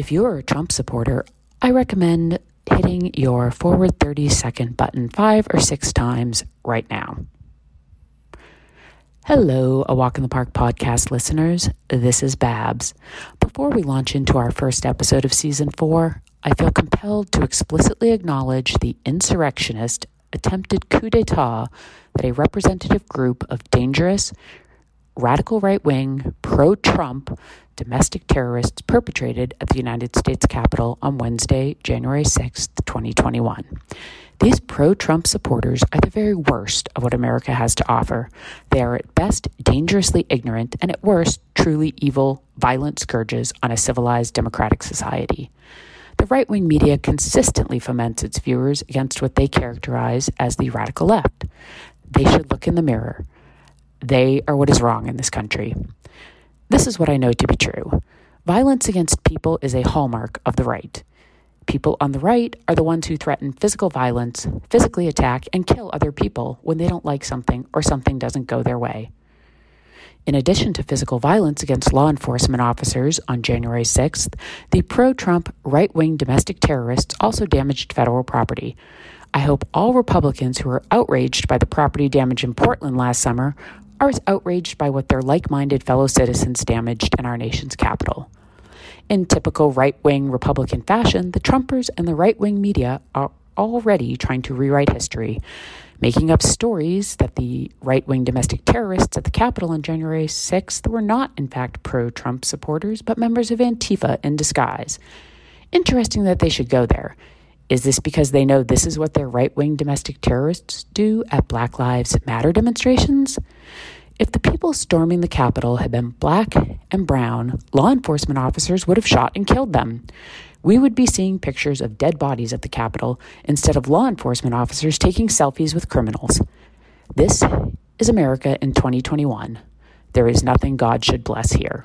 If you're a Trump supporter, I recommend hitting your forward 30 second button five or six times right now. Hello, A Walk in the Park podcast listeners. This is Babs. Before we launch into our first episode of season four, I feel compelled to explicitly acknowledge the insurrectionist attempted coup d'etat that a representative group of dangerous, radical right wing, pro Trump domestic terrorists perpetrated at the United States Capitol on Wednesday, January 6, 2021. These pro Trump supporters are the very worst of what America has to offer. They are at best dangerously ignorant and at worst truly evil, violent scourges on a civilized democratic society. The right wing media consistently foments its viewers against what they characterize as the radical left. They should look in the mirror. They are what is wrong in this country. This is what I know to be true. Violence against people is a hallmark of the right. People on the right are the ones who threaten physical violence, physically attack, and kill other people when they don't like something or something doesn't go their way. In addition to physical violence against law enforcement officers on January 6th, the pro Trump right wing domestic terrorists also damaged federal property. I hope all Republicans who are outraged by the property damage in Portland last summer are outraged by what their like minded fellow citizens damaged in our nation's capital. In typical right wing Republican fashion, the Trumpers and the right wing media are already trying to rewrite history making up stories that the right wing domestic terrorists at the Capitol on January 6th were not, in fact, pro Trump supporters, but members of Antifa in disguise. Interesting that they should go there. Is this because they know this is what their right wing domestic terrorists do at Black Lives Matter demonstrations? If the people storming the Capitol had been black and brown, law enforcement officers would have shot and killed them we would be seeing pictures of dead bodies at the Capitol instead of law enforcement officers taking selfies with criminals. This is America in 2021. There is nothing God should bless here.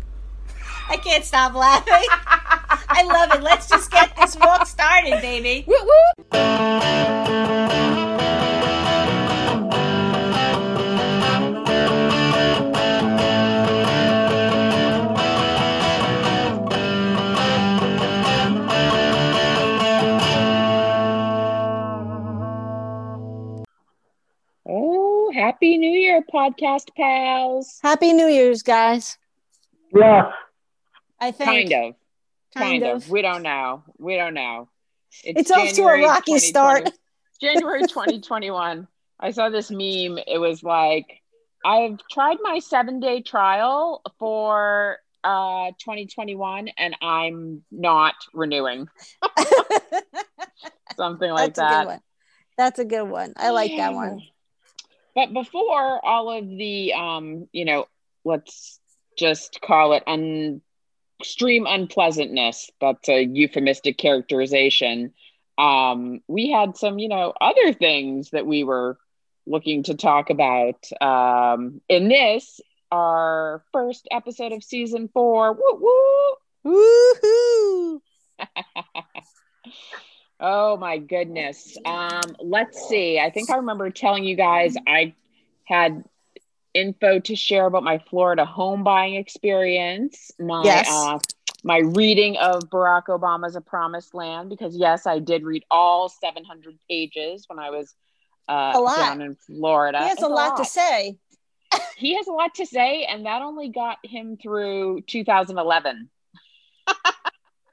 I can't stop laughing. I love it. Let's just get this walk started, baby. Woo woo. Oh, Happy New Year, podcast pals. Happy New Year's, guys. Yeah. I think. Kind of. Kind, kind of. of. We don't know. We don't know. It's, it's off to a rocky start. January 2021. I saw this meme. It was like, I've tried my seven day trial for uh 2021 and I'm not renewing. Something like That's that. That's a good one. I like yeah. that one. But before all of the um, you know, let's just call it un extreme unpleasantness that's a euphemistic characterization. Um, we had some you know other things that we were looking to talk about. Um, in this our first episode of season four. Woo woo! Woohoo oh my goodness. Um, let's see. I think i remember telling you guys i had info to share about my Florida home buying experience, my yes. uh, my reading of Barack Obama's A Promised Land, because yes, I did read all 700 pages when I was uh, down in Florida. He has a, a lot, lot to say. he has a lot to say, and that only got him through 2011.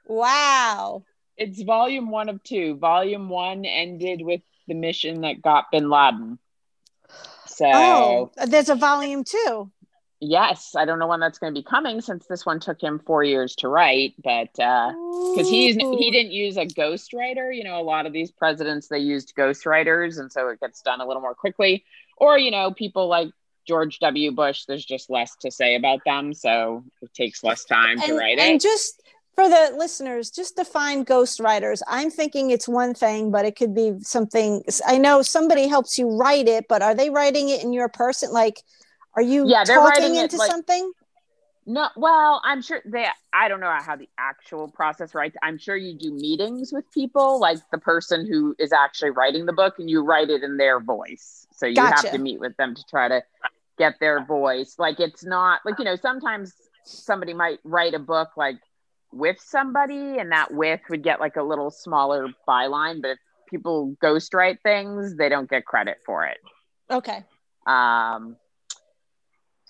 wow. It's volume one of two. Volume one ended with the mission that got bin Laden. So oh, there's a volume two. Yes, I don't know when that's going to be coming since this one took him four years to write, but because uh, he's he didn't use a ghostwriter, you know, a lot of these presidents they used ghostwriters, and so it gets done a little more quickly. Or you know, people like George W. Bush, there's just less to say about them, so it takes less time and, to write and it. just for the listeners, just define ghostwriters. I'm thinking it's one thing, but it could be something. I know somebody helps you write it, but are they writing it in your person? Like are you yeah, they're talking into like, something? No, well, I'm sure they. I don't know how the actual process right. I'm sure you do meetings with people, like the person who is actually writing the book, and you write it in their voice. So you gotcha. have to meet with them to try to get their voice. Like it's not like you know sometimes somebody might write a book like with somebody, and that with would get like a little smaller byline. But if people ghostwrite things, they don't get credit for it. Okay. Um,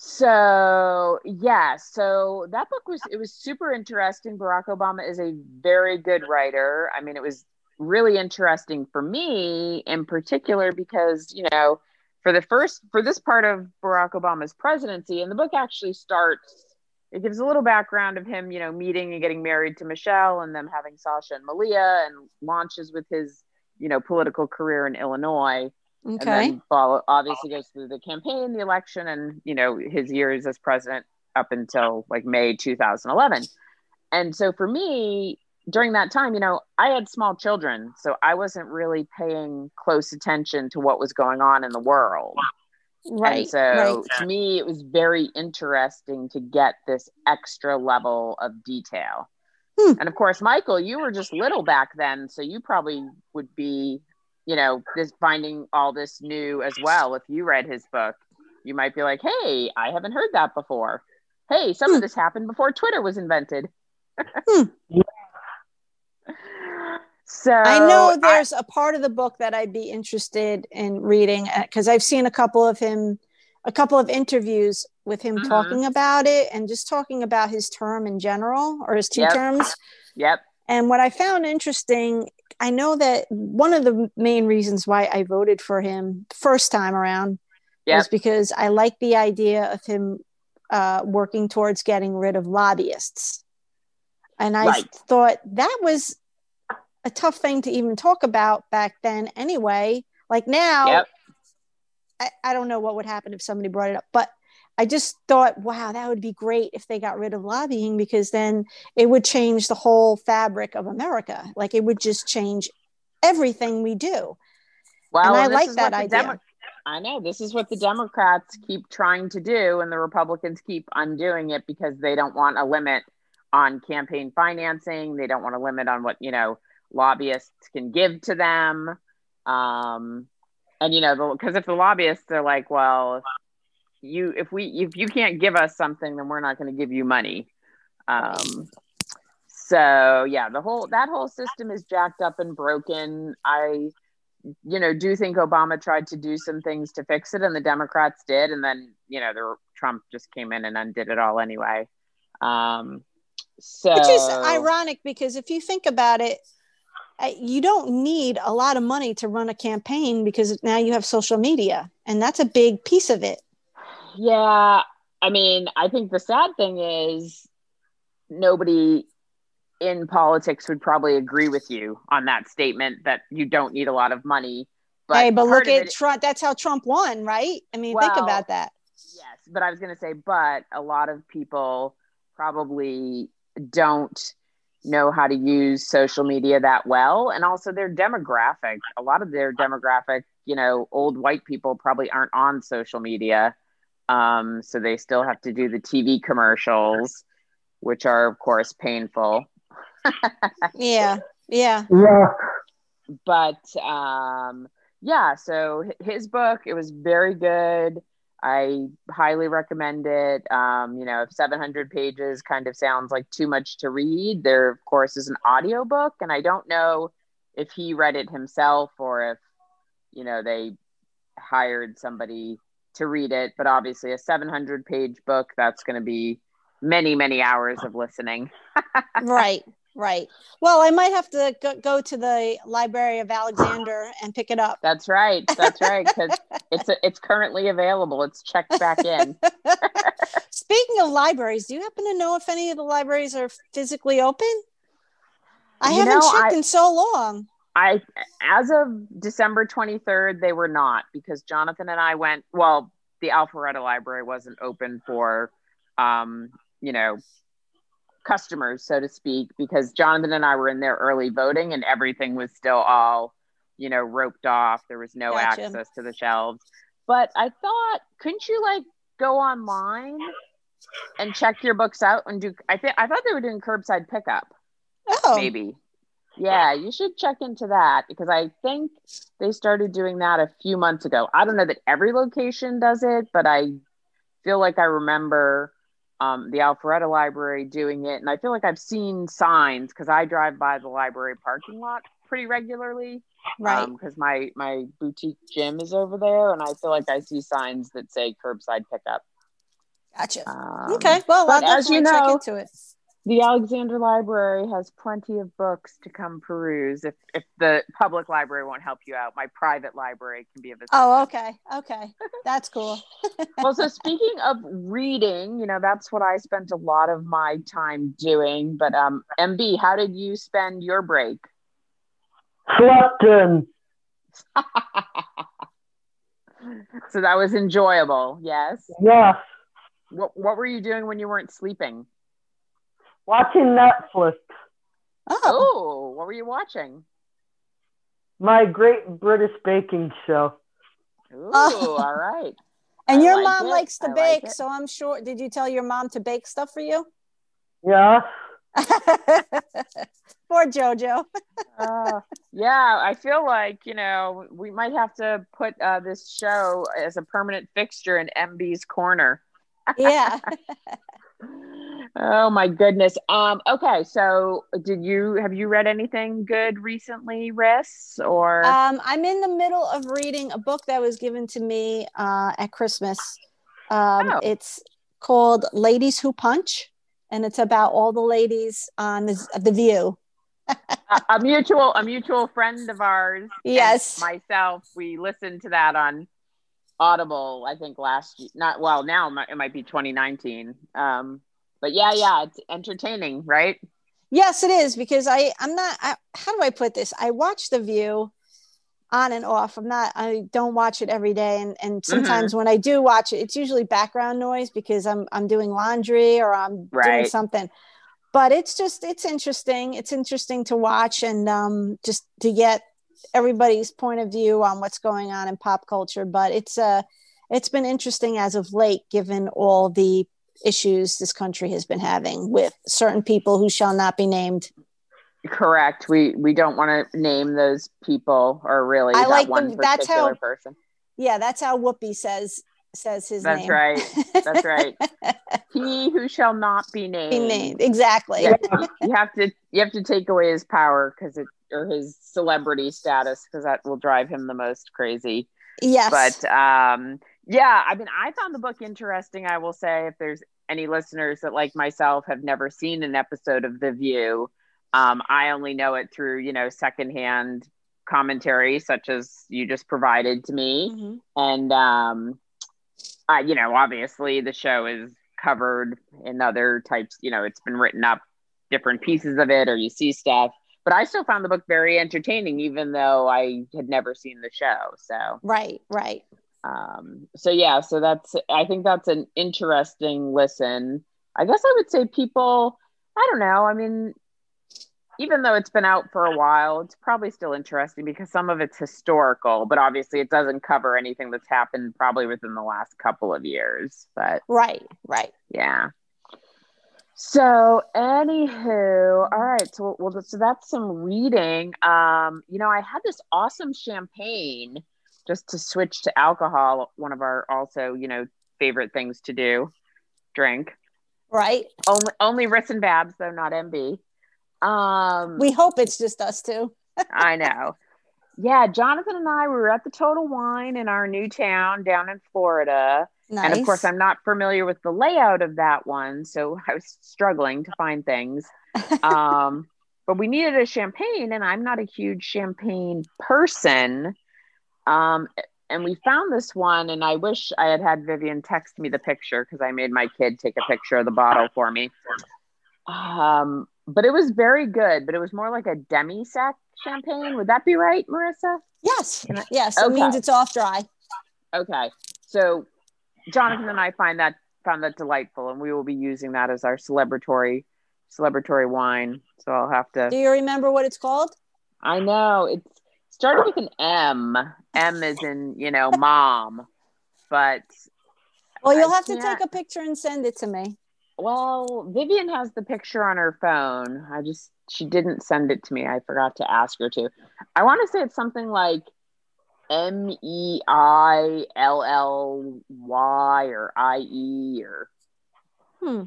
so yeah, so that book was it was super interesting. Barack Obama is a very good writer. I mean, it was really interesting for me in particular because you know for the first for this part of Barack Obama's presidency, and the book actually starts. It gives a little background of him, you know, meeting and getting married to Michelle, and them having Sasha and Malia, and launches with his, you know, political career in Illinois. Okay. And then follow, obviously goes through the campaign, the election, and you know his years as president up until like May 2011. And so for me, during that time, you know, I had small children, so I wasn't really paying close attention to what was going on in the world. Right. And so right. to me, it was very interesting to get this extra level of detail. Hmm. And of course, Michael, you were just little back then, so you probably would be you know, this finding all this new as well. If you read his book, you might be like, hey, I haven't heard that before. Hey, some hmm. of this happened before Twitter was invented. hmm. So I know there's I, a part of the book that I'd be interested in reading because uh, I've seen a couple of him, a couple of interviews with him uh-huh. talking about it and just talking about his term in general or his two yep. terms. Yep. And what I found interesting I know that one of the main reasons why I voted for him first time around yep. was because I like the idea of him uh, working towards getting rid of lobbyists. And I right. thought that was a tough thing to even talk about back then, anyway. Like now, yep. I, I don't know what would happen if somebody brought it up, but I just thought, wow, that would be great if they got rid of lobbying because then it would change the whole fabric of America. Like it would just change everything we do. Well, and I like that idea. Demo- I know this is what the Democrats keep trying to do, and the Republicans keep undoing it because they don't want a limit on campaign financing. They don't want a limit on what you know lobbyists can give to them. Um, and you know, because if the lobbyists are like, well, you if we if you can't give us something then we're not going to give you money. Um so yeah the whole that whole system is jacked up and broken. I you know do think obama tried to do some things to fix it and the democrats did. And then you know the trump just came in and undid it all anyway. Um so which is ironic because if you think about it you don't need a lot of money to run a campaign because now you have social media and that's a big piece of it yeah. I mean, I think the sad thing is nobody in politics would probably agree with you on that statement that you don't need a lot of money. But hey, but look at it, Trump. That's how Trump won, right? I mean, well, think about that. Yes, but I was going to say, but a lot of people probably don't know how to use social media that well. And also their demographic, a lot of their demographic, you know, old white people probably aren't on social media. Um, so they still have to do the TV commercials, which are, of course, painful. yeah. Yeah. Yeah. But um, yeah, so his book, it was very good. I highly recommend it. Um, you know, if 700 pages kind of sounds like too much to read, there, of course, is an audiobook. And I don't know if he read it himself or if, you know, they hired somebody to read it, but obviously a 700 page book, that's going to be many, many hours of listening. right, right. Well, I might have to go, go, to the Library of Alexander and pick it up. That's right. That's right. Because it's it's currently available. It's checked back in. speaking of libraries, do you happen to know if any of the libraries are physically open? I you haven't know, checked I, in so long. I, as of December 23rd, they were not because Jonathan and I went. Well, the Alpharetta Library wasn't open for, um, you know, customers, so to speak, because Jonathan and I were in there early voting and everything was still all, you know, roped off. There was no gotcha. access to the shelves. But I thought, couldn't you like go online and check your books out and do? I think I thought they were doing curbside pickup. Oh, maybe. Yeah, you should check into that because I think they started doing that a few months ago. I don't know that every location does it, but I feel like I remember um, the Alpharetta Library doing it. And I feel like I've seen signs because I drive by the library parking lot pretty regularly. Right. Because um, my, my boutique gym is over there. And I feel like I see signs that say curbside pickup. Gotcha. Um, okay. Well, as you know, check into it the Alexander Library has plenty of books to come peruse. If if the public library won't help you out, my private library can be of assistance. Oh, okay, okay, that's cool. well, so speaking of reading, you know that's what I spent a lot of my time doing. But um, MB, how did you spend your break? Slept in. so that was enjoyable. Yes. Yes. What What were you doing when you weren't sleeping? Watching Netflix. Oh. what were you watching? My Great British Baking Show. Ooh, oh. all right. And I your like mom it. likes to I bake, like so I'm sure. Did you tell your mom to bake stuff for you? Yeah. Poor JoJo. uh, yeah, I feel like you know we might have to put uh, this show as a permanent fixture in MB's corner. yeah oh my goodness. Um, okay, so did you have you read anything good recently, Riss? Or um, I'm in the middle of reading a book that was given to me uh, at Christmas. Um, oh. It's called Ladies Who Punch, and it's about all the ladies on the, the View. a, a mutual a mutual friend of ours. Yes, myself. We listened to that on Audible. I think last year. Not well. Now it might be 2019. Um, but yeah, yeah, it's entertaining, right? Yes, it is because I I'm not. I, how do I put this? I watch The View on and off. I'm not. I don't watch it every day, and and mm-hmm. sometimes mm-hmm. when I do watch it, it's usually background noise because I'm I'm doing laundry or I'm right. doing something. But it's just it's interesting. It's interesting to watch and um, just to get everybody's point of view on what's going on in pop culture. But it's uh it's been interesting as of late, given all the issues this country has been having with certain people who shall not be named. Correct. We we don't want to name those people or really I that like one them, that's how, person. Yeah, that's how Whoopi says says his that's name. right. That's right. he who shall not be named. Be named. Exactly. Yeah, you have to you have to take away his power because it or his celebrity status because that will drive him the most crazy. Yes. But um yeah, I mean, I found the book interesting. I will say, if there's any listeners that, like myself, have never seen an episode of The View, um, I only know it through, you know, secondhand commentary, such as you just provided to me. Mm-hmm. And, um, I, you know, obviously the show is covered in other types, you know, it's been written up different pieces of it, or you see stuff. But I still found the book very entertaining, even though I had never seen the show. So, right, right um so yeah so that's i think that's an interesting listen. I guess i would say people i don't know i mean even though it's been out for a while it's probably still interesting because some of it's historical but obviously it doesn't cover anything that's happened probably within the last couple of years but right right. Yeah. So anywho all right so well so that's some reading. Um you know i had this awesome champagne just to switch to alcohol, one of our also, you know, favorite things to do, drink. Right. Only only Riss and Babs, though, not MB. Um we hope it's just us two. I know. Yeah, Jonathan and I we were at the Total Wine in our new town down in Florida. Nice. And of course, I'm not familiar with the layout of that one, so I was struggling to find things. um, but we needed a champagne, and I'm not a huge champagne person. Um, and we found this one, and I wish I had had Vivian text me the picture because I made my kid take a picture of the bottle for me. Um, but it was very good, but it was more like a demi sec champagne. Would that be right, Marissa? Yes. Yes. It means it's off dry. Okay. So Jonathan and I find that found that delightful, and we will be using that as our celebratory celebratory wine. So I'll have to. Do you remember what it's called? I know it's started with an M. M is in you know mom, but. Well, you'll I have to take a picture and send it to me. Well, Vivian has the picture on her phone. I just she didn't send it to me. I forgot to ask her to. I want to say it's something like M E I L L Y or I E or. Hmm.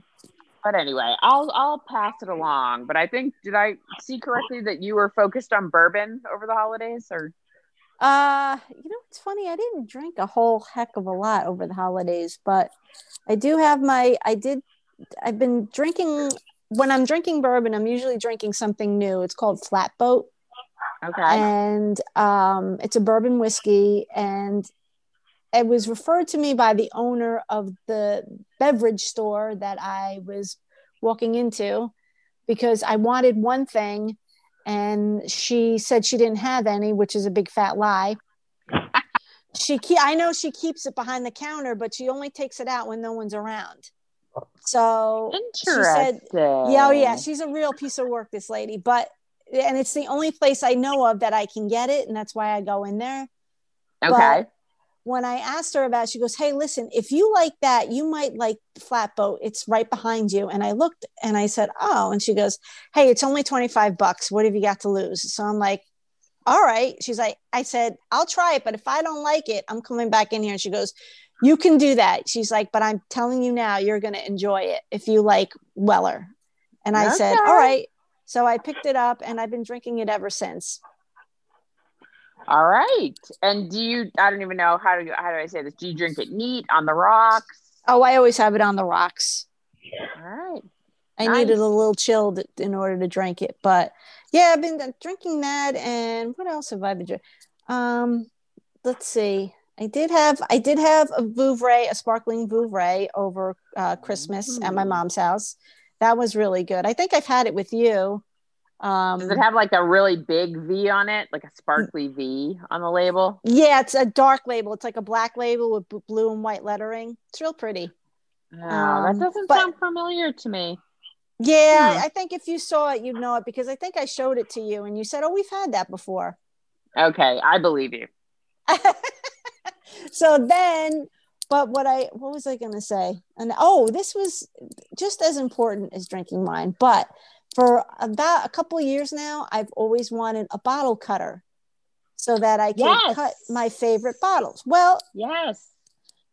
But anyway, I'll I'll pass it along. But I think did I see correctly that you were focused on bourbon over the holidays, or? Uh, you know, it's funny. I didn't drink a whole heck of a lot over the holidays, but I do have my. I did. I've been drinking. When I'm drinking bourbon, I'm usually drinking something new. It's called Flatboat. Okay. And um, it's a bourbon whiskey, and it was referred to me by the owner of the beverage store that I was walking into because I wanted one thing and she said she didn't have any, which is a big fat lie. she ke- I know she keeps it behind the counter, but she only takes it out when no one's around. So she said, "Yeah, oh yeah, she's a real piece of work, this lady." But and it's the only place I know of that I can get it, and that's why I go in there. Okay. But when I asked her about, it, she goes, "Hey, listen, if you like that, you might like Flatboat. It's right behind you." And I looked and I said, "Oh," and she goes, "Hey, it's only twenty five bucks. What have you got to lose?" So I'm like, "All right." She's like, "I said I'll try it, but if I don't like it, I'm coming back in here." And she goes, "You can do that." She's like, "But I'm telling you now, you're going to enjoy it if you like Weller." And I okay. said, "All right." So I picked it up and I've been drinking it ever since. All right. And do you? I don't even know how do you, how do I say this? Do you drink it neat on the rocks? Oh, I always have it on the rocks. All right. I nice. needed a little chilled in order to drink it, but yeah, I've been drinking that. And what else have I been drinking? Um, let's see. I did have I did have a Vouvray, a sparkling Vouvray over uh, Christmas Ooh. at my mom's house. That was really good. I think I've had it with you. Um, Does it have like a really big V on it, like a sparkly V on the label? Yeah, it's a dark label. It's like a black label with blue and white lettering. It's real pretty. Oh, um, that doesn't but, sound familiar to me. Yeah, hmm. I think if you saw it, you'd know it because I think I showed it to you and you said, "Oh, we've had that before." Okay, I believe you. so then, but what I what was I going to say? And oh, this was just as important as drinking wine, but for about a couple of years now, I've always wanted a bottle cutter so that I can yes. cut my favorite bottles. Well, yes.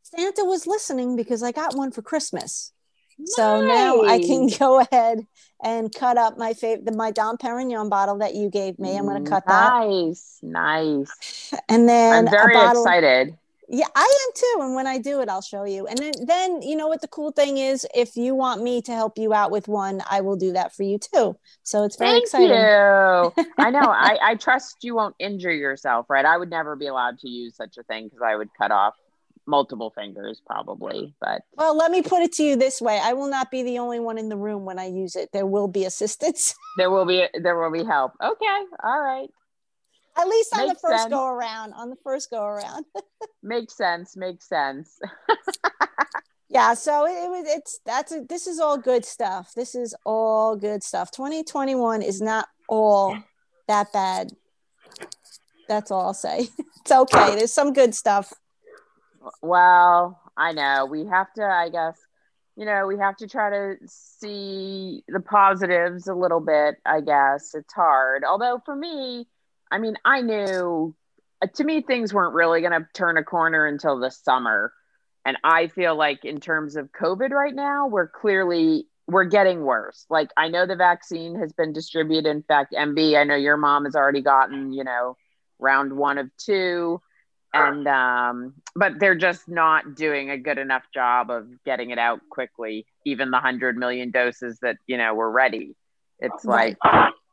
Santa was listening because I got one for Christmas. Nice. So now I can go ahead and cut up my favorite, my Dom Perignon bottle that you gave me. I'm going to cut that. Nice, nice. And then I'm very bottle, excited. Yeah, I am too. And when I do it, I'll show you. And then, then you know what the cool thing is? If you want me to help you out with one, I will do that for you too. So it's very Thank exciting. You. I know. I, I trust you won't injure yourself, right? I would never be allowed to use such a thing because I would cut off multiple fingers probably but well let me put it to you this way i will not be the only one in the room when i use it there will be assistance there will be there will be help okay all right at least on makes the first sense. go around. On the first go around. makes sense. Makes sense. yeah. So it, it was. It's that's a, this is all good stuff. This is all good stuff. 2021 is not all that bad. That's all I'll say. It's okay. There's some good stuff. Well, I know we have to. I guess you know we have to try to see the positives a little bit. I guess it's hard. Although for me I mean, I knew uh, to me things weren't really going to turn a corner until the summer. And I feel like in terms of COVID right now, we're clearly we're getting worse. Like I know the vaccine has been distributed. In fact, MB, I know your mom has already gotten, you know, round one of two. And um, but they're just not doing a good enough job of getting it out quickly, even the hundred million doses that, you know, were ready. It's like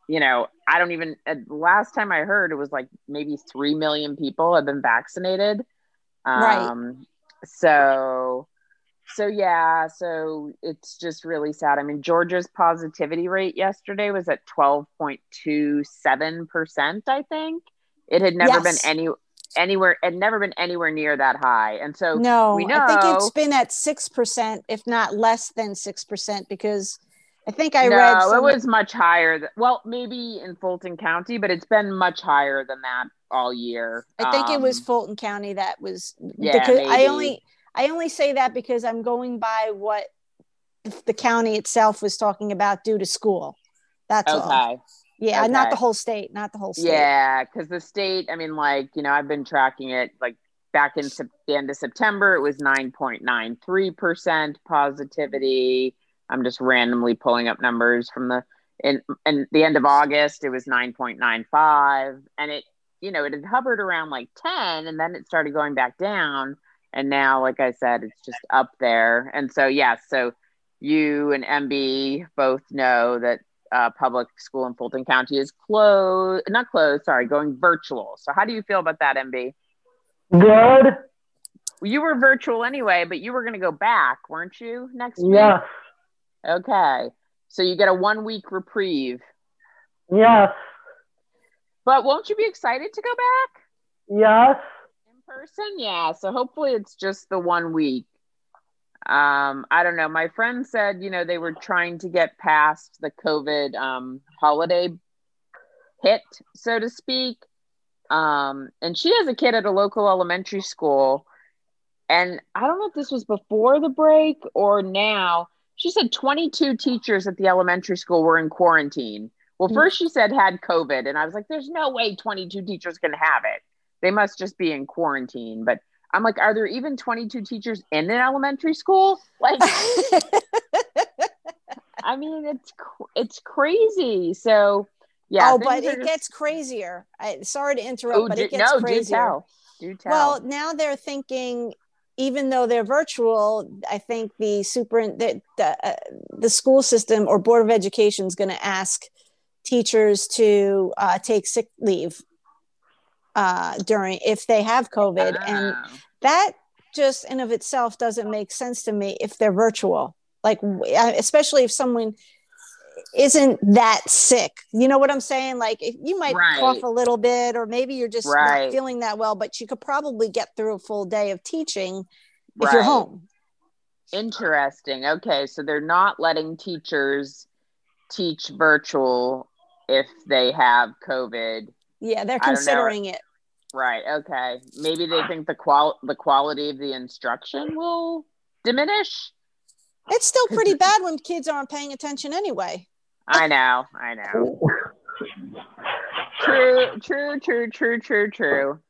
you know, I don't even, uh, last time I heard it was like maybe 3 million people have been vaccinated. Right. Um, so, so yeah, so it's just really sad. I mean, Georgia's positivity rate yesterday was at 12.27%, I think. It had never Yes. been any anywhere had never been anywhere near that high. And so No, we know I think it's been at six percent, if not less than six percent, because I think I no, read it was much higher. Th- well, maybe in Fulton County, but it's been much higher than that all year. I think it was Um, Fulton County that was Yeah, because I only I only say that because I'm going by what the county itself was talking about due to school. That's all. okay. Yeah, not the whole state, not the whole state. Yeah, because the state, I mean, like, you know, I've been tracking it like back in the end of September, it was 9.93% positivity. I'm just randomly pulling up numbers from the, in, in the end of August, it was 9.95. And it, you know, it had hovered around like 10 and then it started going back down. And now, like I said, it's just up there. And so, yes, so you and MB both know that uh, public school in Fulton County is closed, not closed, sorry, going virtual. So, how do you feel about that, MB? Good. You were virtual anyway, but you were going to go back, weren't you, next week? Yes. Okay. So, you get a one week reprieve. Yes. But won't you be excited to go back Yes. in person? Yeah. So, hopefully, it's just the one week. Um, I don't know. My friend said, you know, they were trying to get past the COVID um, holiday hit, so to speak. Um, and she has a kid at a local elementary school. And I don't know if this was before the break or now. She said 22 teachers at the elementary school were in quarantine. Well, hmm. first she said had COVID, and I was like, there's no way 22 teachers can have it. They must just be in quarantine. But I'm like, are there even 22 teachers in an elementary school? Like, I mean, it's it's crazy. So, yeah. oh, but it just- gets crazier. I, sorry to interrupt, Oh, but do- it gets no, do crazier. tell. Do tell. Well, now they're thinking, even though they're virtual, I think the super the the, uh, the school system or board of education is going to ask teachers to uh, take sick leave uh, during if they have COVID, and Oh. that just in of itself doesn't make sense to me if they're virtual. Like, uh, especially if someone isn't that sick. You know what I'm saying? Like, if you might Right. cough a little bit, or maybe you're just Right. not feeling that well, but you could probably get through a full day of teaching if you're home. Interesting. Okay, so they're not letting teachers teach virtual if they have COVID. Yeah, they're I don't know. considering it. Right. Okay. Maybe they think the qual the quality of the instruction will diminish. It's still pretty bad when kids aren't paying attention anyway. I know. I know. True. True. True. True. True. True.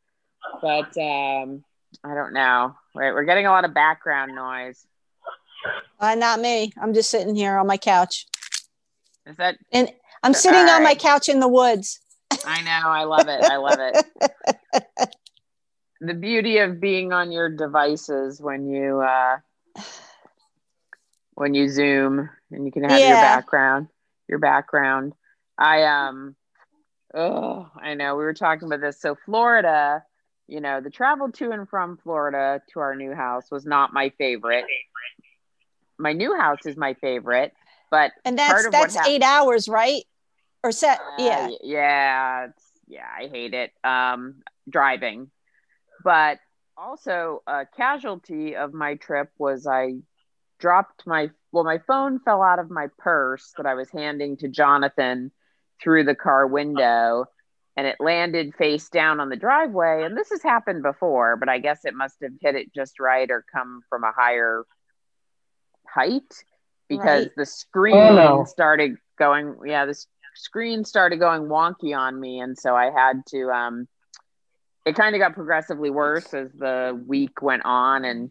But um, I don't know. Right. We're getting a lot of background noise. Uh, not me. I'm just sitting here on my couch, Is that? and I'm sitting on my couch in the woods. I know. I love it. I love it. the beauty of being on your devices when you uh when you zoom and you can have your background your background i um oh i know we were talking about this so florida you know the travel to and from florida to our new house was not my favorite my new house is my favorite but And that's that's eight hours, right? Or set? uh, yeah. y- yeah, it's, yeah, I hate it. Um, driving, but also a casualty of my trip was I dropped my well, my phone fell out of my purse that I was handing to Jonathan through the car window, and it landed face down on the driveway. And this has happened before, but I guess it must have hit it just right or come from a higher height because Right. the screen Oh, no. started going yeah the screen started going wonky on me and so i had to um it kind of got progressively worse as the week went on and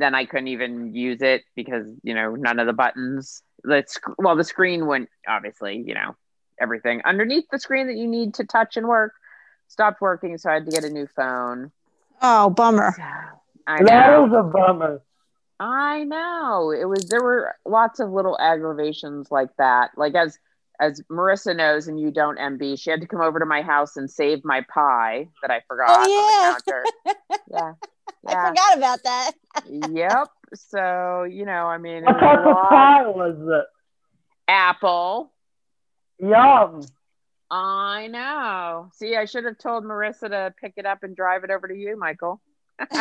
then i couldn't even use it because you know none of the buttons the sc- well the screen went obviously you know everything underneath the screen that you need to touch and work stopped working so i had to get a new phone Oh, bummer. i That know is a bummer. I know. It was there were lots of little aggravations like that. Like as as Marissa knows and you don't MB, she had to come over to my house and save my pie that I forgot Oh, on yeah. the counter. yeah. I Yeah. forgot about that. yep. So you know, I mean, What it type of pie was it? apple. Yum. I know. See, I should have told Marissa to pick it up and drive it over to you, Michael.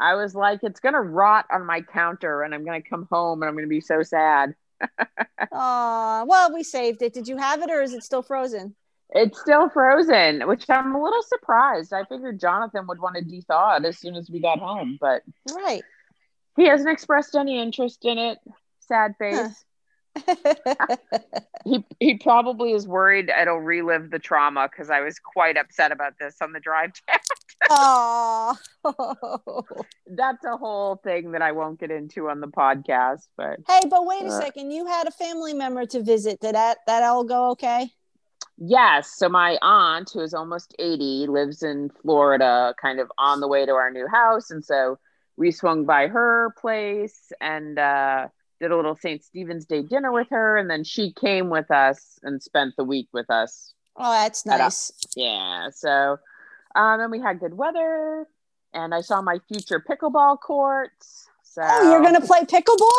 I was like, it's gonna rot on my counter, and I'm gonna come home, and I'm gonna be so sad. Aw, well, we saved it. Did you have it or is it still frozen? It's still frozen, which I'm a little surprised. I figured Jonathan would want to de-thaw it as soon as we got home, but Right. he hasn't expressed any interest in it. Sad face. He he probably is worried it'll relive the trauma because I was quite upset about this on the drive down. Aw. That's a whole thing that I won't get into on the podcast, but hey, but wait a Uh. second. You had a family member to visit. Did that that all go okay? Yes. So my aunt, who is almost 80, lives in Florida, kind of on the way to our new house. And so we swung by her place and uh, did a little St. Stephen's Day dinner with her. And then she came with us and spent the week with us. Oh, that's nice. Yeah. So um, and we had good weather. And I saw my future pickleball courts. So Oh, you're gonna play pickleball?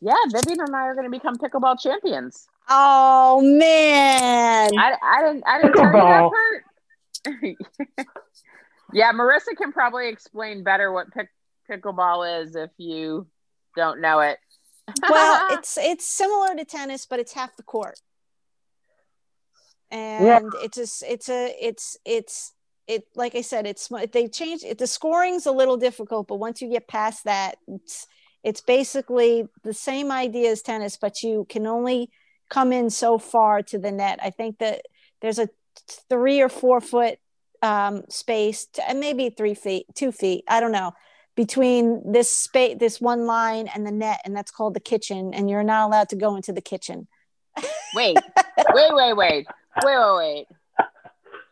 yeah, Vivian and I are going to become pickleball champions. Oh man. I, I didn't I didn't tell you that Pickleball. part. yeah, Marissa can probably explain better what pick, pickleball is if you don't know it. well, it's it's similar to tennis, but it's half the court. And it's a it's a it's it's it like I said, it's they changed it. The scoring's a little difficult, but once you get past that, it's it's basically the same idea as tennis, but you can only come in so far to the net. I think that there's a three or four foot um, space, to, and maybe three feet, two feet. I don't know between this space, this one line and the net, and that's called the kitchen. And you're not allowed to go into the kitchen. Wait, wait, wait, wait, wait, wait, wait.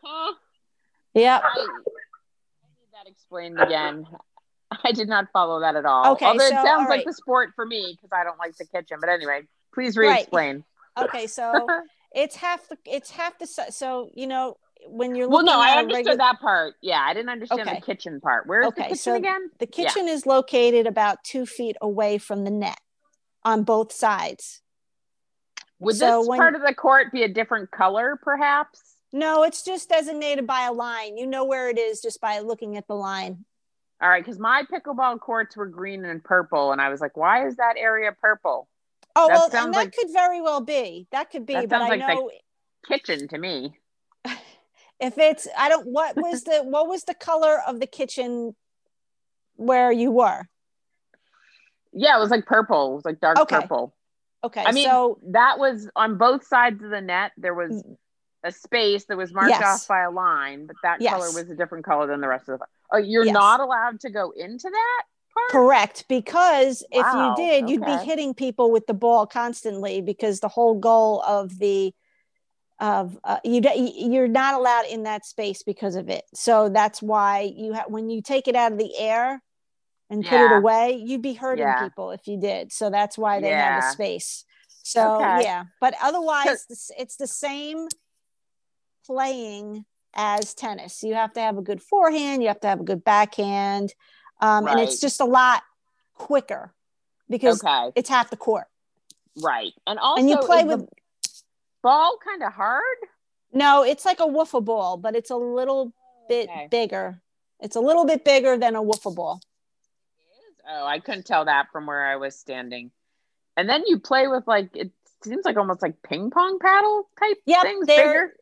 Huh? Yep. I, I need that explained again. I did not follow that at all. Okay, Although it sounds all like the sport for me because I don't like the kitchen. But anyway, please re-explain. Right. Okay. So it's half the it's half the so you know when you're well, no, I understood regu- that part. Yeah, I didn't understand Okay. the kitchen part. Where's Okay, the kitchen so again? the Yeah. kitchen is located about two feet away from the net on both sides. Would so this when- part of the court be a different color, perhaps? No, it's just designated by a line. You know where it is just by looking at the line. All right, because my pickleball courts were green and purple, and I was like, "Why is that area purple?" Oh That well, and that like- could very well be. That could be, That but I like know Kitchen to me. if it's I don't what was the what was the color of the kitchen where you were? Yeah, it was like purple. It was like dark Okay. purple. Okay, I mean, so that was on both sides of the net. There was mm. a space that was marked Yes. off by a line, but that Yes. color was a different color than the rest of the. Oh, you're Yes. not allowed to go into that part. correct because if you did, you'd be hitting people with the ball constantly because the whole goal of the of uh, you you're not allowed in that space because of it. So that's why you have when you take it out of the air and put it away, you'd be hurting Yeah. people if you did. So that's why they have a space. So Okay. yeah, but otherwise it's the same playing as tennis. You have to have a good forehand, you have to have a good backhand, um, and it's just a lot quicker because Okay, it's half the court. right, and also and you play with ball kind of hard. no, it's like a wiffle ball, but it's a little bit Okay. bigger. It's a little bit bigger than a wiffle ball. Oh, I couldn't tell that from where I was standing. And then you play with like it seems like almost like ping pong paddle type Yep, things, they're- bigger.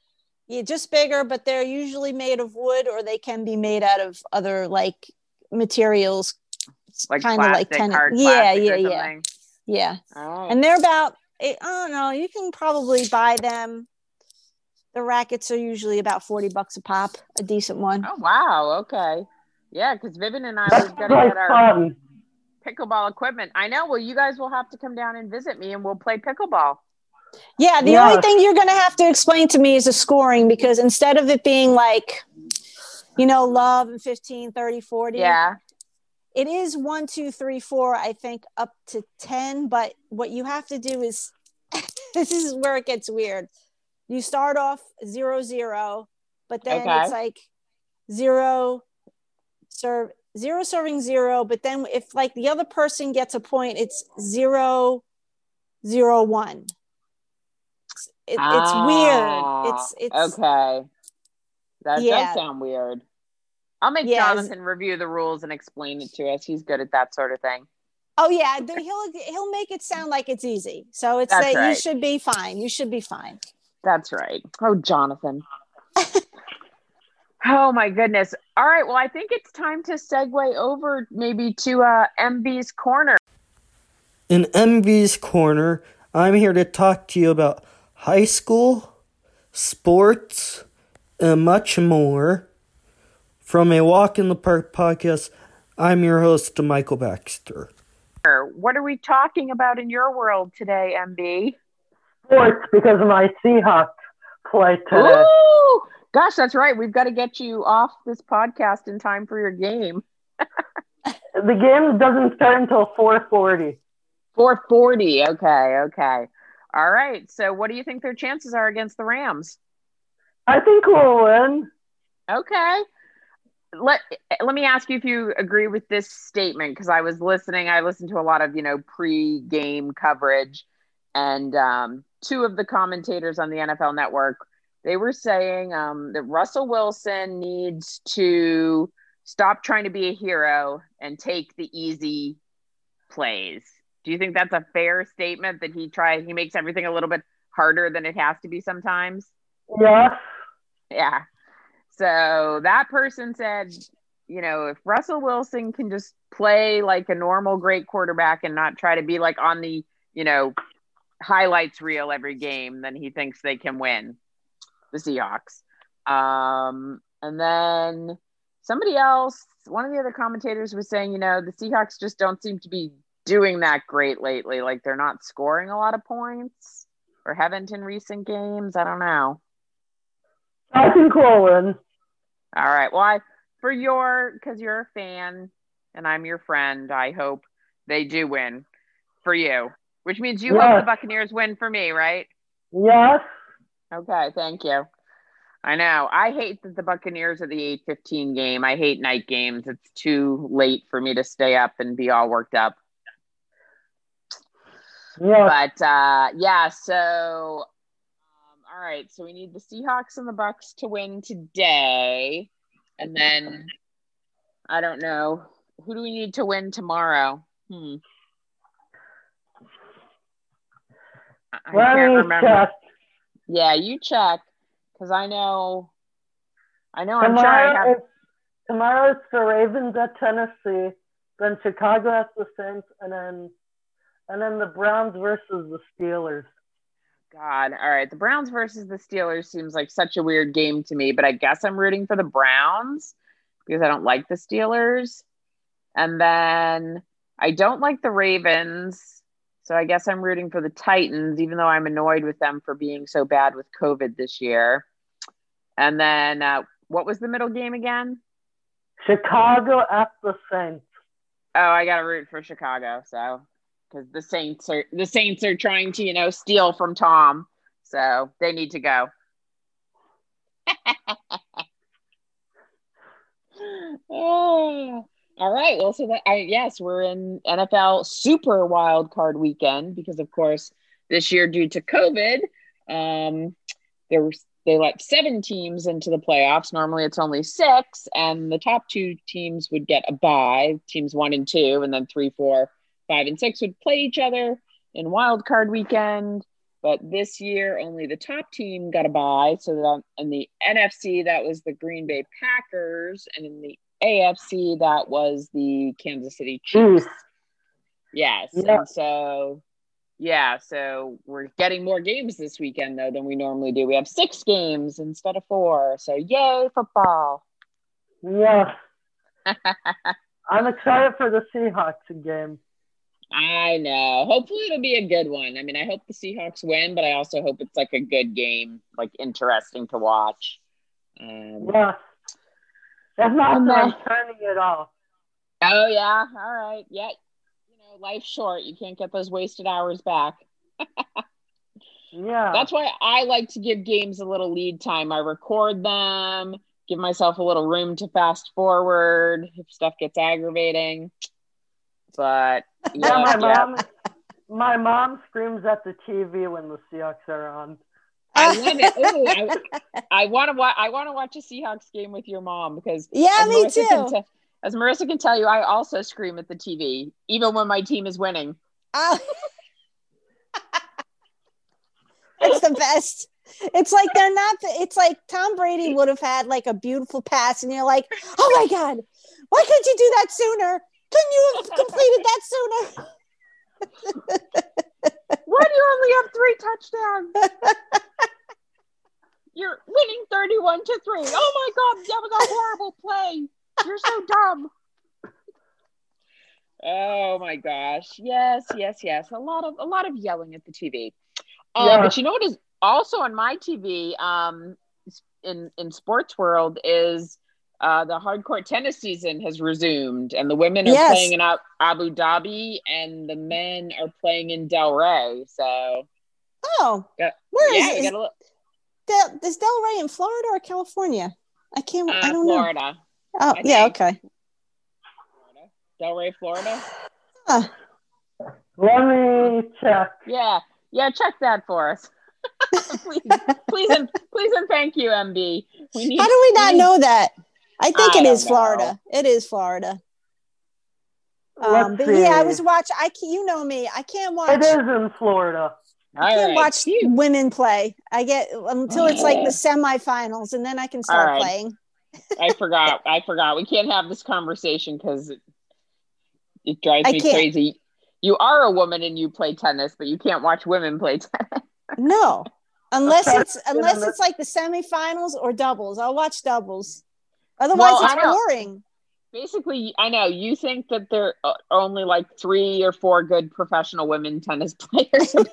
Yeah, just bigger, but they're usually made of wood or they can be made out of other like materials. like kind of like tennis. hard Yeah, yeah, yeah, yeah. All right. And they're about I don't know. You can probably buy them. The rackets are usually about forty bucks a pop, a decent one. oh wow, okay. Yeah, because Vivian and I That's was gonna get our fun. pickleball equipment. I know. Well, you guys will have to come down and visit me, and we'll play pickleball. Yeah, the Yeah. only thing you're going to have to explain to me is the scoring because instead of it being like, you know, love and 15, 30, 40, Yeah. it is one, two, three, four, I think up to 10. But what you have to do is this is where it gets weird. You start off zero, zero, but then Okay. it's like zero, serve zero serving zero, but then if like the other person gets a point, it's zero zero one. It, Ah, it's weird. It's it's okay. That Yeah. does sound weird. I'll make Yes. Jonathan review the rules and explain it to us. He's good at that sort of thing. oh yeah, he'll he'll make it sound like it's easy. So it's That's that you should be fine. You should be fine. That's right. Oh, Jonathan. oh my goodness. All right. Well, I think it's time to segue over maybe to uh, MB's corner. In MB's Corner, I'm here to talk to you about high school, sports, and much more. From a Walk in the Park podcast, I'm your host, Michael Baxter. What are we talking about in your world today, MB? Sports because my Seahawks play today. Ooh, gosh, that's right. We've got to get you off this podcast in time for your game. The game doesn't start until 4:40. 440. Okay. Okay. All right. So, what do you think their chances are against the Rams? I think we'll win. Okay. Let let me ask you if you agree with this statement because I was listening. I listened to a lot of you know pre-game coverage, and um, two of the commentators on the NFL Network they were saying um, that Russell Wilson needs to stop trying to be a hero and take the easy plays. Do you think that's a fair statement that he tries? He makes everything a little bit harder than it has to be sometimes. Yes. Yeah. So that person said, you know, if Russell Wilson can just play like a normal great quarterback and not try to be like on the, you know, highlights reel every game, then he thinks they can win the Seahawks. Um, and then somebody else, one of the other commentators was saying, you know, the Seahawks just don't seem to be doing that great lately. Like they're not scoring a lot of points or haven't in recent games. I don't know. I think we'll. All right. Well, I, for your, because you're a fan and I'm your friend, I hope they do win for you, which means you hope the Buccaneers win for me, right? Yes. Okay. Thank you. I know. I hate that the Buccaneers are the 8:15 game. I hate night games. It's too late for me to stay up and be all worked up. Yes. But uh, yeah, so all right, so we need the Seahawks and the Bucs to win today, and then I don't know who do we need to win tomorrow. Hmm. I Let can't remember. check. Yeah, you check because I know. I know. I'm sure Tomorrow, have. it's, tomorrow it's the Ravens at Tennessee, then Chicago at the Saints, and then and then the Browns versus the Steelers. God. All right. The Browns versus the Steelers seems like such a weird game to me, but I guess I'm rooting for the Browns because I don't like the Steelers. And then I don't like the Ravens. So I guess I'm rooting for the Titans, even though I'm annoyed with them for being so bad with COVID this year. And then uh, what was the middle game again? Chicago at the Saints. Oh, I got to root for Chicago. So because the Saints are the Saints are trying to you know steal from Tom, so they need to go. oh, all right. Well, so that I yes, we're in NFL Super Wild Card Weekend because, of course, this year due to COVID, um, there was they let seven teams into the playoffs. Normally, it's only six, and the top two teams would get a bye. Teams one and two, and then three, four, five, and six would play each other in Wild Card Weekend. But this year, only the top team got a bye. So that in the NFC, that was the Green Bay Packers, and in the AFC, that was the Kansas City Chiefs. Yes. Yeah. And so, yeah, so we're getting more games this weekend, though, than we normally do. We have six games instead of four. So, yay, football. Yes. I'm excited for the Seahawks game. I know. Hopefully, it'll be a good one. I mean, I hope the Seahawks win, but I also hope it's like a good game, like interesting to watch. Um, Yes. If not, And then I'm then- turning it off. oh, yeah. All right. Yeah. You know, life's short. You can't get those wasted hours back. Yeah. That's why I like to give games a little lead time. I record them, give myself a little room to fast forward if stuff gets aggravating. But yeah, my mom, my mom screams at the TV when the Seahawks are on. I love it. Ooh, I, I want to watch. I want to watch a Seahawks game with your mom because yeah, me Marissa too. T- as Marissa can tell you, I also scream at the TV even when my team is winning. Oh. it's the best. It's like they're not. It's like Tom Brady would have had like a beautiful pass, and you're like, oh my god, why couldn't you do that sooner? Couldn't you have completed that sooner? Why do you only have three touchdowns? You're winning 31 to 3. Oh my god, that was a horrible play. You're so dumb. Oh my gosh. Yes, yes, yes. A lot of a lot of yelling at the TV. Um, yeah. but you know what is also on my TV um in in sports world is uh, the hardcore tennis season has resumed, and the women are yes. playing in Abu Dhabi, and the men are playing in Delray. So, oh, got, where yeah, is, is Del, is Delray in Florida or California? I can't. Uh, I don't know. Florida. know. Oh, I yeah, okay. Florida. Delray, Florida. Huh. Let me check. Yeah, yeah, check that for us. please, please, and please, and thank you, MB. We need, How do we not we need, know that? I think I it is Florida. It is Florida. Um, but see. yeah, I was watching. I can, you know me. I can't watch. It is in Florida. I can't right. watch women play. I get until it's like the semifinals, and then I can start right. playing. I forgot. I forgot. We can't have this conversation because it, it, drives me crazy. You are a woman and you play tennis, but you can't watch women play tennis. no, unless it's unless it's like the semifinals or doubles. I'll watch doubles. Otherwise, well, it's boring. Basically, I know you think that there are only like three or four good professional women tennis players. if,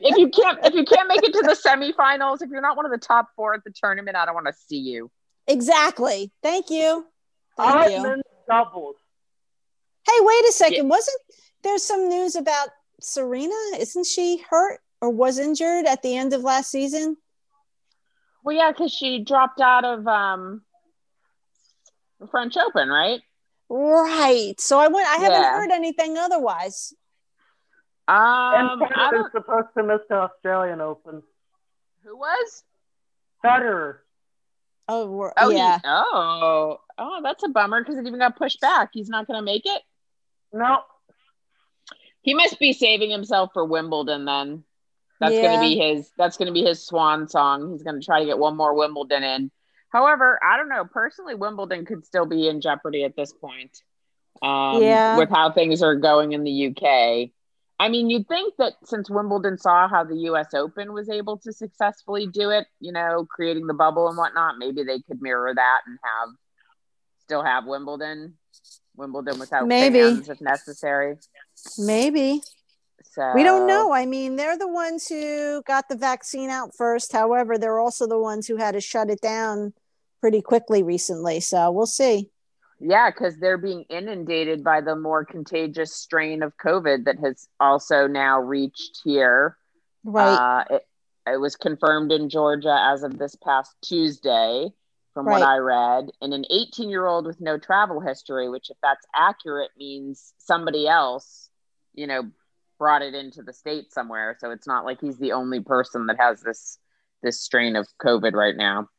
if, you can't, if you can't make it to the semifinals, if you're not one of the top four at the tournament, I don't want to see you. Exactly. Thank you. Thank you. doubles. Hey, wait a second. Yeah. Wasn't there some news about Serena? Isn't she hurt or was injured at the end of last season? Well, yeah, because she dropped out of um, the French Open, right? Right. So I went. I haven't yeah. heard anything otherwise. Um, and Federer's supposed to miss the Australian Open. Who was? Federer. Oh, oh yeah. He, oh, oh, that's a bummer because it even got pushed back. He's not going to make it. No. He must be saving himself for Wimbledon then. That's yeah. going to be his. That's going to be his swan song. He's going to try to get one more Wimbledon in. However, I don't know. Personally, Wimbledon could still be in jeopardy at this point. Um, yeah. With how things are going in the UK. I mean, you'd think that since Wimbledon saw how the US Open was able to successfully do it, you know, creating the bubble and whatnot, maybe they could mirror that and have still have Wimbledon, Wimbledon without maybe. fans if necessary. Maybe. So we don't know. I mean, they're the ones who got the vaccine out first. However, they're also the ones who had to shut it down pretty quickly recently. So we'll see. Yeah, because they're being inundated by the more contagious strain of COVID that has also now reached here. Right. Uh, it, it was confirmed in Georgia as of this past Tuesday, from right. what I read, and an 18 year old with no travel history, which, if that's accurate, means somebody else, you know, brought it into the state somewhere. So it's not like he's the only person that has this this strain of COVID right now.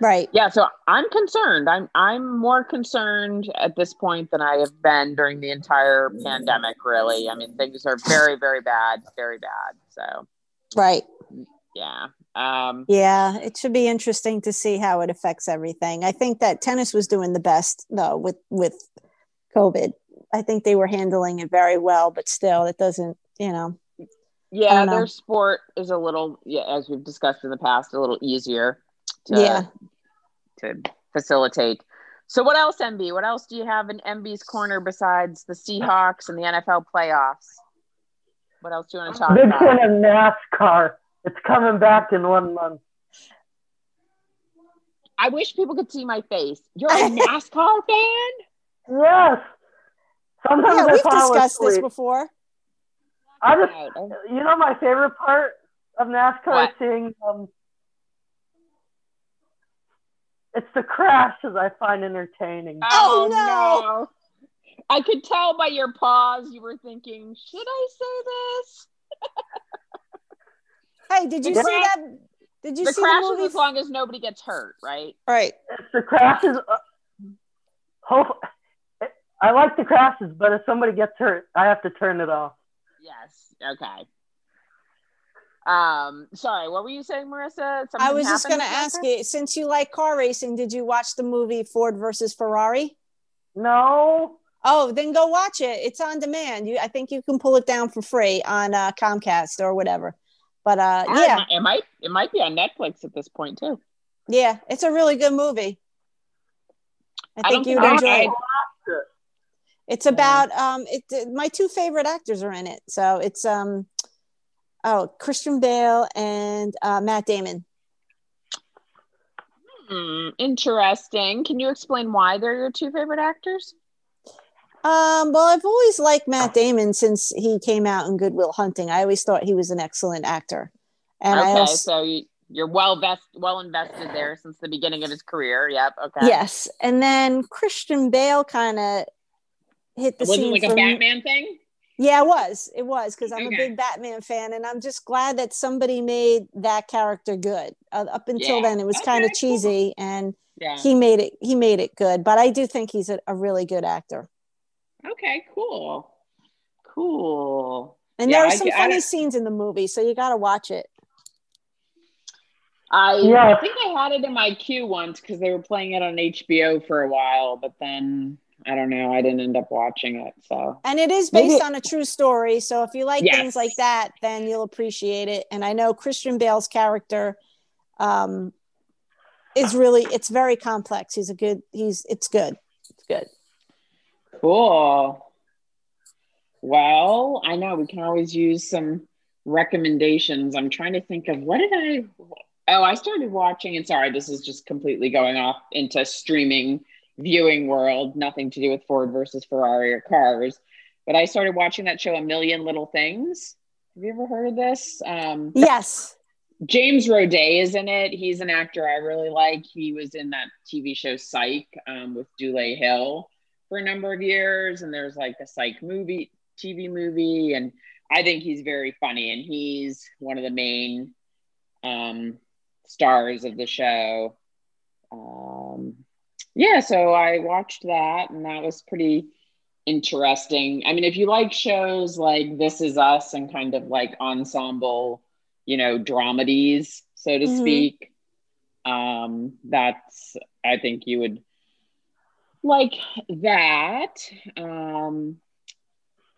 Right. Yeah. So I'm concerned. I'm I'm more concerned at this point than I have been during the entire pandemic. Really. I mean, things are very very bad, very bad. So. Right. Yeah. Um, yeah, it should be interesting to see how it affects everything. I think that tennis was doing the best though with with COVID. I think they were handling it very well, but still, it doesn't you know. Yeah, their sport is a little, yeah, as we've discussed in the past, a little easier to, yeah. to facilitate. So, what else, MB? What else do you have in MB's corner besides the Seahawks and the NFL playoffs? What else do you want to talk Big about? Big fan of NASCAR. It's coming back in one month. I wish people could see my face. You're a NASCAR fan? Yes. Sometimes yeah, we've discussed this before. I just, you know, my favorite part of NASCAR what? is seeing um, It's the crashes I find entertaining. Oh, no. I could tell by your pause you were thinking, should I say this? Hey, did you The see crash- that? Did you the see the crashes movie? as long as nobody gets hurt, right? right. It's the crashes. Uh, hope, I like the crashes, but if somebody gets hurt, I have to turn it off. Yes. Okay. Um, sorry, what were you saying, Marissa? Something I was just going to ask you, since you like car racing, did you watch the movie Ford versus Ferrari? No. Oh, then go watch it. It's on demand. You, I think you can pull it down for free on uh, Comcast or whatever. But uh, Ah, yeah, it might it might be on Netflix at this point too. yeah, it's a really good movie. I think you'd think enjoy I- it. It's about um, it. My two favorite actors are in it, so it's um, oh, Christian Bale and uh, Matt Damon. Hmm, interesting. Can you explain why they're your two favorite actors? Um, well, I've always liked Matt Damon since he came out in Good Will Hunting. I always thought he was an excellent actor, and I okay, also, so you, you're well vest well invested there since the beginning of his career. Yep. Okay. yes, and then Christian Bale kind of hit the Was it scene like for a me- Batman thing? Yeah, it was. It was because I'm Okay. a big Batman fan, and I'm just glad that somebody made that character good. Uh, up until Yeah. then, it was kind of Okay, cool. cheesy, and Yeah. he made it. He made it good. But I do think he's a, a really good actor. Okay. Cool. Cool. And Yeah, there are some I funny don't- scenes in the movie, so you got to watch it. I Yeah. I think I had it in my queue once because they were playing it on HBO for a while, but then I don't know. I didn't end up watching it. So And it is Maybe- based on a true story, so if you like Yes. things like that, then you'll appreciate it. And I know Christian Bale's character um, is really it's very complex. He's a good. He's it's good. It's good. cool. Well, I know we can always use some recommendations. I'm trying to think of what did I Oh, I started watching and sorry, this is just completely going off into streaming viewing world, nothing to do with Ford versus Ferrari or cars. But I started watching that show A Million Little Things. Have you ever heard of this? Um Yes. James Roday is in it. He's an actor I really like. He was in that TV show Psych um, with Dule Hill for a number of years, and there's like a Psych movie, TV movie, and I think he's very funny. And he's one of the main um, stars of the show. Um, yeah, so I watched that, and that was pretty interesting. I mean, if you like shows like This Is Us and kind of like ensemble you know dramedies so to Mhm. speak um that's i think you would like that um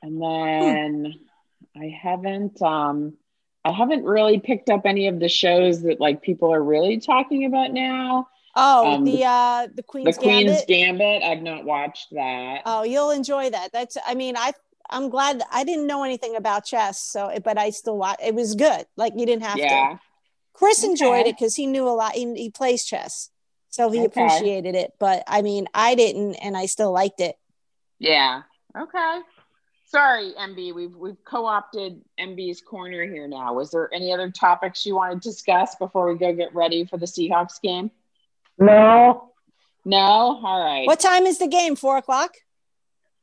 and then i haven't um i haven't really picked up any of the shows that like people are really talking about now Oh, Um, the uh the the Queen's queen's Gambit. gambit i've not watched that Oh, you'll enjoy that. That's I mean, I I'm glad I didn't know anything about chess, so but I still watch it was good. Like you didn't have to. yeah Chris enjoyed it because he knew a lot. He, he plays chess, so he Okay. appreciated it. But I mean, I didn't, and I still liked it. Yeah. Okay. Sorry, MB. We've we've co-opted MB's corner here now. Was there any other topics you want to discuss before we go get ready for the Seahawks game? No. No. All right. What time is the game? Four o'clock.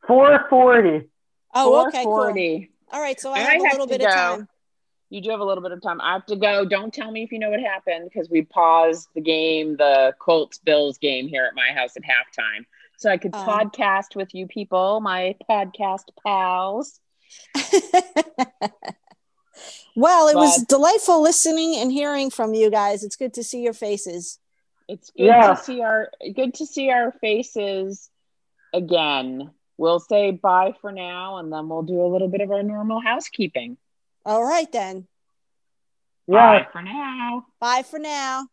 440. Oh, okay, cool. 440. All right, so I I have a little to bit of time. You do have a little bit of time. I have to go. Don't tell me if you know what happened because we paused the game, the Colts Bills game here at my house at halftime. So I could Oh. podcast with you people, my podcast pals. well, it was delightful listening and hearing from you guys. It's good to see your faces. It's good Yeah. to see our good to see our faces again. We'll say bye for now and then we'll do a little bit of our normal housekeeping. All right, then. Yeah. Bye for now. Bye for now.